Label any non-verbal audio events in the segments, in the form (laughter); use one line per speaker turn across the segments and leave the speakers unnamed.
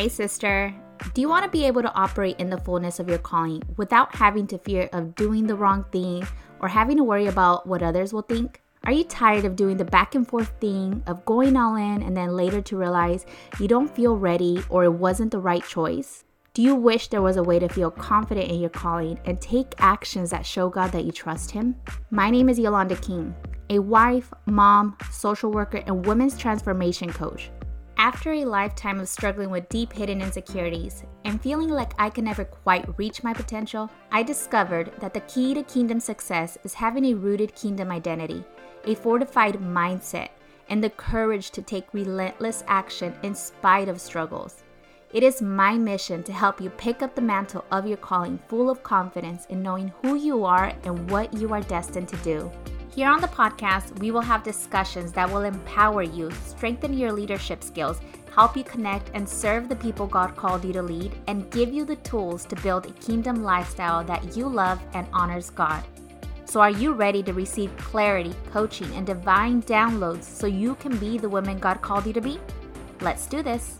Hey, sister. Do you want to be able to operate in the fullness of your calling without having to fear of doing the wrong thing or having to worry about what others will think? Are you tired of doing the back and forth thing of going all in and then later to realize you don't feel ready or it wasn't the right choice? Do you wish there was a way to feel confident in your calling and take actions that show God that you trust Him? My name is Yolanda King, a wife, mom, social worker, and women's transformation coach. After a lifetime of struggling with deep hidden insecurities and feeling like I could never quite reach my potential, I discovered that the key to kingdom success is having a rooted kingdom identity, a fortified mindset, and the courage to take relentless action in spite of struggles. It is my mission to help you pick up the mantle of your calling full of confidence in knowing who you are and what you are destined to do. Here on the podcast, we will have discussions that will empower you, strengthen your leadership skills, help you connect and serve the people God called you to lead, and give you the tools to build a kingdom lifestyle that you love and honors God. So, are you ready to receive clarity, coaching, and divine downloads so you can be the woman God called you to be? Let's do this.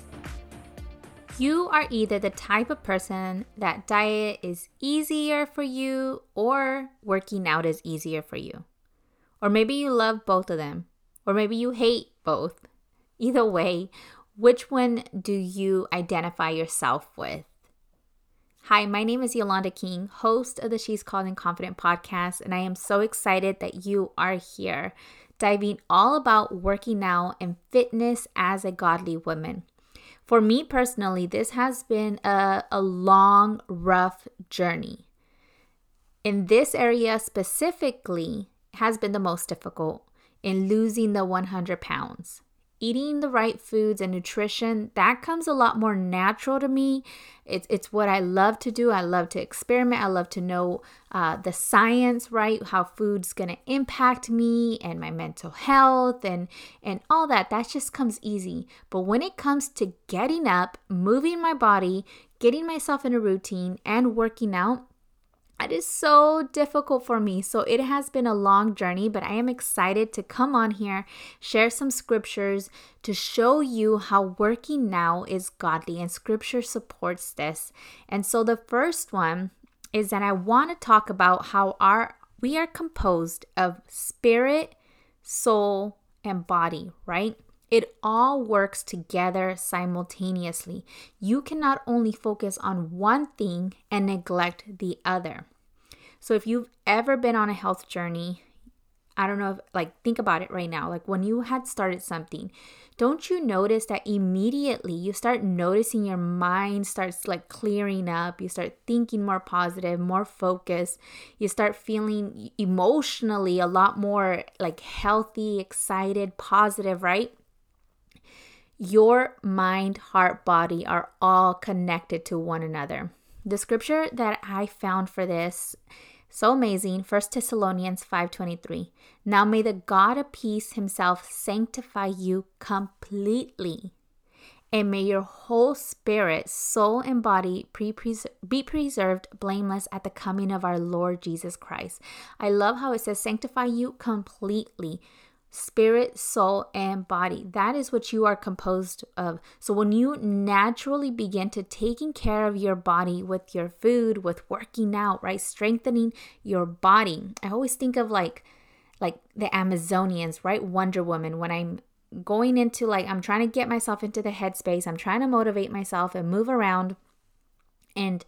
You are either the type of person that diet is easier for you or working out is easier for you. Or maybe you love both of them. Or maybe you hate both. Either way, which one do you identify yourself with? Hi, my name is Yolanda King, host of the She's Called and Confident podcast, and I am so excited that you are here, diving all about working out and fitness as a godly woman. For me personally, this has been a, a long, rough journey. In this area specifically, has been the most difficult in losing the 100 pounds. Eating the right foods and nutrition, that comes a lot more natural to me. It's, it's what I love to do. I love to experiment. I love to know uh, the science, right? How food's to impact me and my mental health and, and all that. That just comes easy. But when it comes to getting up, moving my body, getting myself in a routine, and working out, it is so difficult for me. So it has been a long journey, but I am excited to come on here, share some scriptures to show you how working now is godly, and scripture supports this. And so the first one is that I want to talk about how our we are composed of spirit, soul, and body, right? It all works together simultaneously. You cannot only focus on one thing and neglect the other. So if you've ever been on a health journey, I don't know if, like, think about it right now. Like, when you had started something, don't you notice that immediately you start noticing your mind starts like clearing up? You start thinking more positive, more focused. You start feeling emotionally a lot more like healthy, excited, positive, right? Your mind, heart, body are all connected to one another. The scripture that I found for this so amazing 1 thessalonians 5.23 now may the god of peace himself sanctify you completely and may your whole spirit soul and body be preserved blameless at the coming of our lord jesus christ. I love how it says sanctify you completely spirit, soul, and body. That is what you are composed of. So when you naturally begin to taking care of your body with your food, with working out, right? Strengthening your body. I always think of like like the Amazonians, right? Wonder Woman when I'm going into like I'm trying to get myself into the headspace. I'm trying to motivate myself and move around and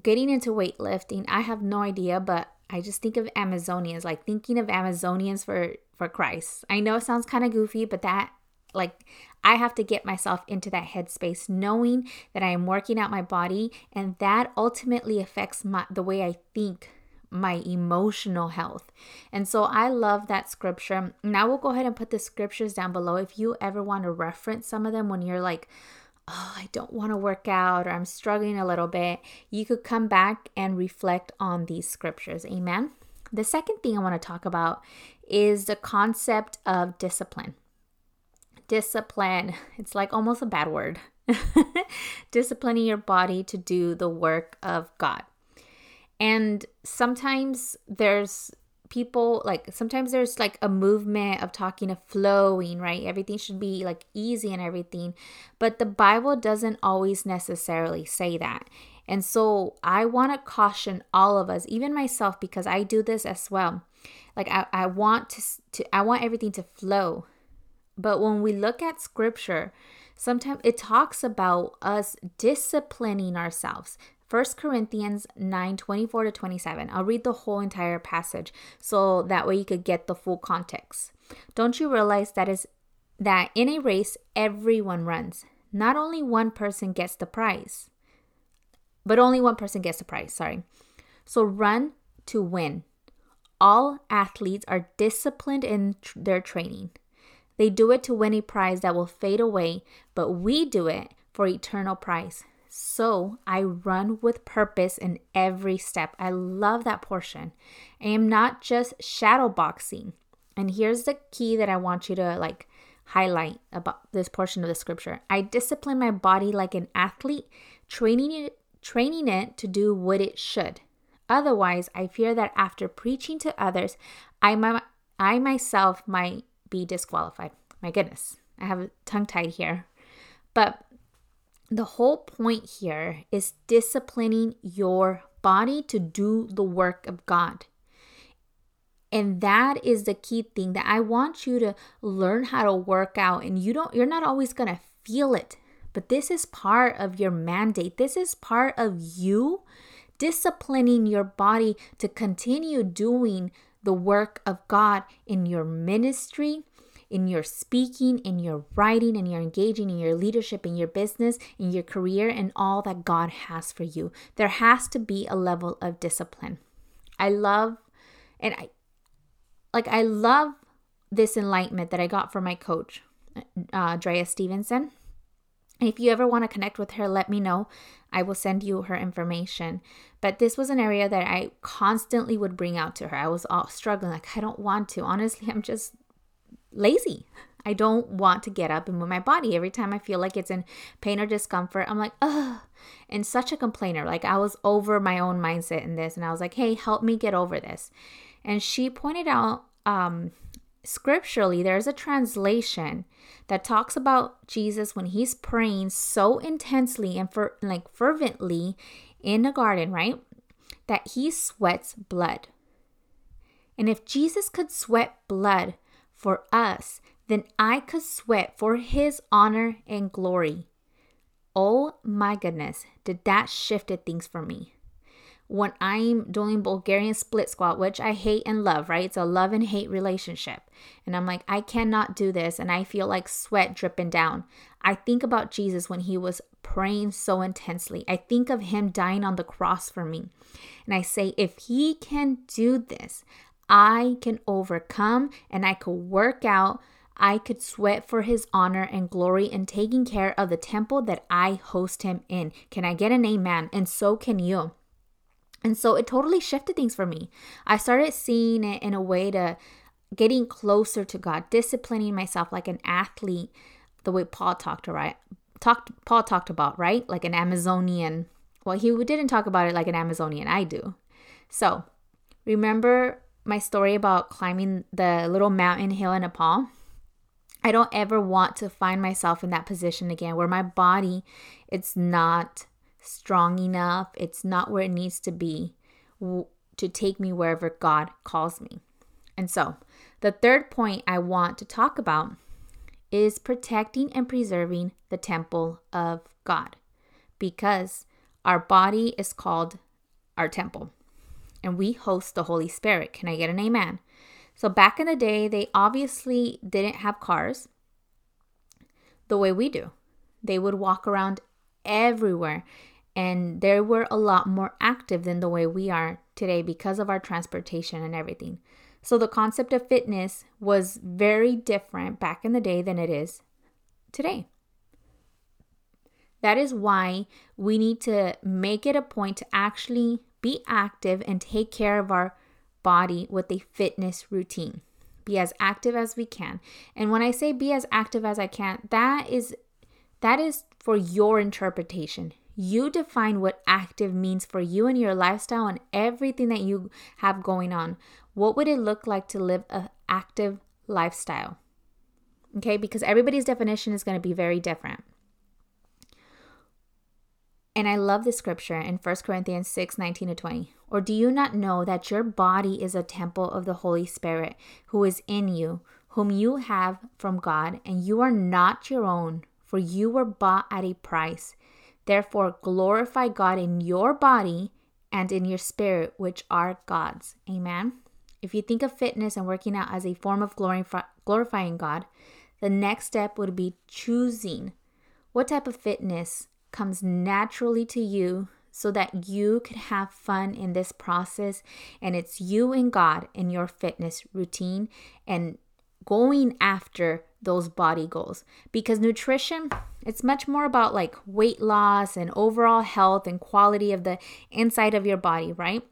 getting into weightlifting. I have no idea, but I just think of Amazonians, like thinking of Amazonians for for Christ. I know it sounds kind of goofy, but that like I have to get myself into that headspace knowing that I am working out my body and that ultimately affects my the way I think my emotional health. And so I love that scripture. Now we'll go ahead and put the scriptures down below if you ever want to reference some of them when you're like oh, I don't want to work out or I'm struggling a little bit, you could come back and reflect on these scriptures. Amen. The second thing I want to talk about is the concept of discipline. Discipline, it's like almost a bad word. (laughs) Disciplining your body to do the work of God. And sometimes there's people like sometimes there's like a movement of talking of flowing, right? Everything should be like easy and everything. But the Bible doesn't always necessarily say that. And so I want to caution all of us, even myself, because I do this as well. Like I, I want to, to I want everything to flow. But when we look at scripture, sometimes it talks about us disciplining ourselves. 1 Corinthians 9 24 to 27. I'll read the whole entire passage so that way you could get the full context. Don't you realize that is that in a race everyone runs. Not only one person gets the prize, but only one person gets the prize, sorry. So run to win. All athletes are disciplined in tr- their training. They do it to win a prize that will fade away, but we do it for eternal prize. So I run with purpose in every step. I love that portion. I am not just shadow boxing. And here's the key that I want you to like highlight about this portion of the scripture. I discipline my body like an athlete, training it training it to do what it should. Otherwise, I fear that after preaching to others, I might I myself might be disqualified. My goodness, I have tongue tied here. But the whole point here is disciplining your body to do the work of God. And that is the key thing that I want you to learn how to work out and you don't you're not always going to feel it. But this is part of your mandate. This is part of you disciplining your body to continue doing the work of God in your ministry, in your speaking, in your writing, in your engaging, in your leadership, in your business, in your career, and all that God has for you. There has to be a level of discipline. I love, and I like, I love this enlightenment that I got from my coach, uh, Drea Stevenson. If you ever want to connect with her, let me know. I will send you her information. But this was an area that I constantly would bring out to her. I was all struggling, like, I don't want to. Honestly, I'm just lazy. I don't want to get up and move my body. Every time I feel like it's in pain or discomfort, I'm like, ugh, and such a complainer. Like I was over my own mindset in this, and I was like, hey, help me get over this. And she pointed out um, scripturally, there's a translation that talks about Jesus when he's praying so intensely and like fervently in the garden, right? That he sweats blood. And if Jesus could sweat blood, for us, then I could sweat for his honor and glory. Oh my goodness, did that shifted things for me. When I'm doing Bulgarian split squat, which I hate and love, right? It's a love and hate relationship. And I'm like, I cannot do this. And I feel like sweat dripping down. I think about Jesus when he was praying so intensely. I think of him dying on the cross for me. And I say, if he can do this, I can overcome and I could work out. I could sweat for his honor and glory in taking care of the temple that I host him in. Can I get an amen? And so can you. And so it totally shifted things for me. I started seeing it in a way to getting closer to God, disciplining myself like an athlete, the way Paul talked right talked Paul talked about, right? Like an Amazonian. Well, he didn't talk about it like an Amazonian. I do. So, remember my story about climbing the little mountain hill in Nepal, I don't ever want to find myself in that position again where my body it's not strong enough, it's not where it needs to be to take me wherever God calls me. And so, the third point I want to talk about is protecting and preserving the temple of God because our body is called our temple and we host the Holy Spirit. Can I get an amen? So, back in the day, they obviously didn't have cars the way we do. They would walk around everywhere, and they were a lot more active than the way we are today because of our transportation and everything. So, the concept of fitness was very different back in the day than it is today. That is why we need to make it a point to actually be active and take care of our body with a fitness routine. Be as active as we can. And when I say be as active as I can, that is that is for your interpretation. You define what active means for you and your lifestyle and everything that you have going on. what would it look like to live an active lifestyle? Okay, because everybody's definition is going to be very different. And I love the scripture in 1 Corinthians 6 19 to 20. Or do you not know that your body is a temple of the Holy Spirit who is in you, whom you have from God, and you are not your own, for you were bought at a price? Therefore, glorify God in your body and in your spirit, which are God's. Amen. If you think of fitness and working out as a form of glorifying God, the next step would be choosing what type of fitness comes naturally to you so that you can have fun in this process and it's you and God in your fitness routine and going after those body goals. Because nutrition it's much more about like weight loss and overall health and quality of the inside of your body right?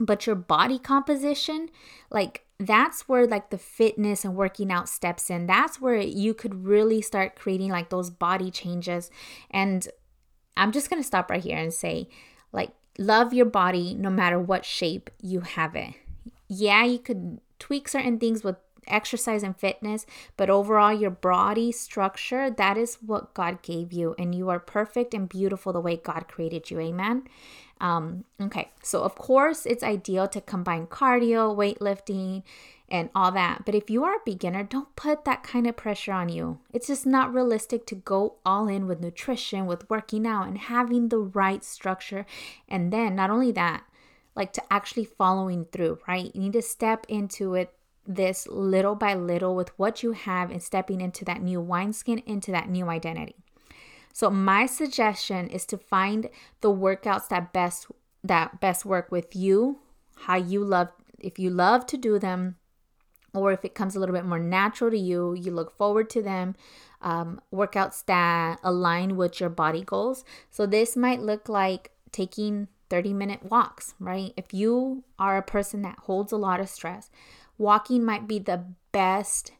But your body composition like that's where like the fitness and working out steps in. That's where you could really start creating like those body changes. And i'm just going to stop right here and say like love your body no matter what shape you have it. Yeah you could tweak certain things with exercise and fitness but overall your body structure that is what god gave you and you are perfect and beautiful the way god created you amen um, okay, so of course, it's ideal to combine cardio, weightlifting, and all that. But if you are a beginner, don't put that kind of pressure on you. It's just not realistic to go all in with nutrition, with working out, and having the right structure. And then, not only that, like to actually following through, right? You need to step into it this little by little with what you have and stepping into that new wineskin, into that new identity. So my suggestion is to find the workouts that best that best work with you, how you love if you love to do them or if it comes a little bit more natural to you, you look forward to them. Um, workouts that align with your body goals. So this might look like taking 30 minute walks, right? If you are a person that holds a lot of stress, walking might be the best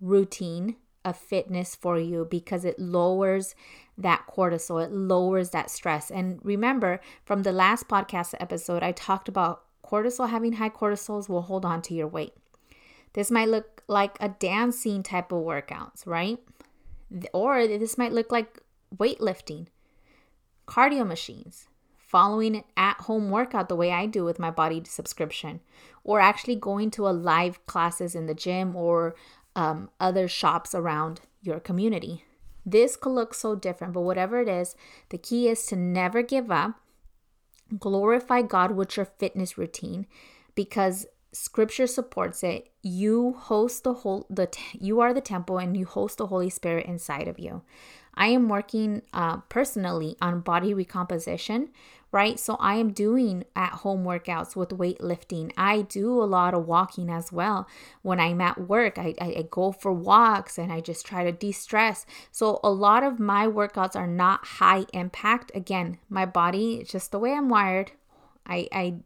routine of fitness for you because it lowers that cortisol, it lowers that stress. And remember, from the last podcast episode, I talked about cortisol having high cortisols will hold on to your weight. This might look like a dancing type of workouts, right? Or this might look like weightlifting, cardio machines, following an at home workout the way I do with my body subscription, or actually going to a live classes in the gym or um, other shops around your community. This could look so different, but whatever it is, the key is to never give up. Glorify God with your fitness routine because scripture supports it. You host the whole the you are the temple and you host the Holy Spirit inside of you. I am working uh, personally on body recomposition, right? So I am doing at home workouts with weightlifting. I do a lot of walking as well. When I'm at work, I, I, I go for walks and I just try to de stress. So a lot of my workouts are not high impact. Again, my body, just the way I'm wired, I, I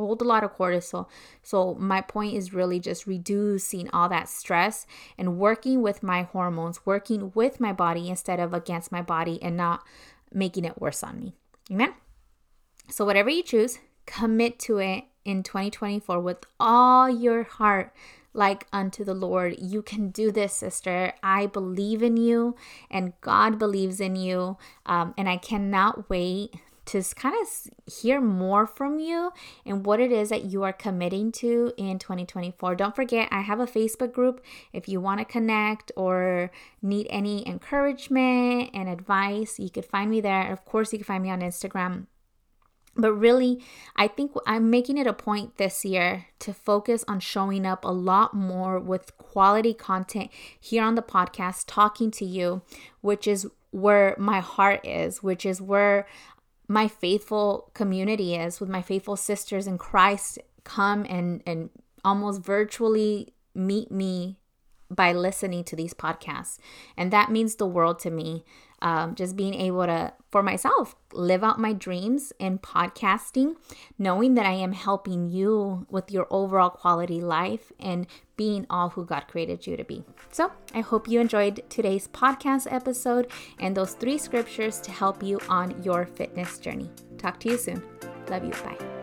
hold a lot of cortisol. So my point is really just reducing all that stress and working with my hormones, working with my body instead of against my body and not making it worse on me. Amen. So, whatever you choose, commit to it in 2024 with all your heart, like unto the Lord. You can do this, sister. I believe in you, and God believes in you. Um, and I cannot wait to kind of hear more from you and what it is that you are committing to in 2024. Don't forget, I have a Facebook group if you want to connect or need any encouragement and advice. You could find me there. Of course, you can find me on Instagram but really, I think I'm making it a point this year to focus on showing up a lot more with quality content here on the podcast, talking to you, which is where my heart is, which is where my faithful community is, with my faithful sisters in Christ come and, and almost virtually meet me by listening to these podcasts. And that means the world to me um, just being able to, for myself, live out my dreams in podcasting, knowing that I am helping you with your overall quality life and being all who God created you to be. So I hope you enjoyed today's podcast episode and those three scriptures to help you on your fitness journey. Talk to you soon. Love you. Bye.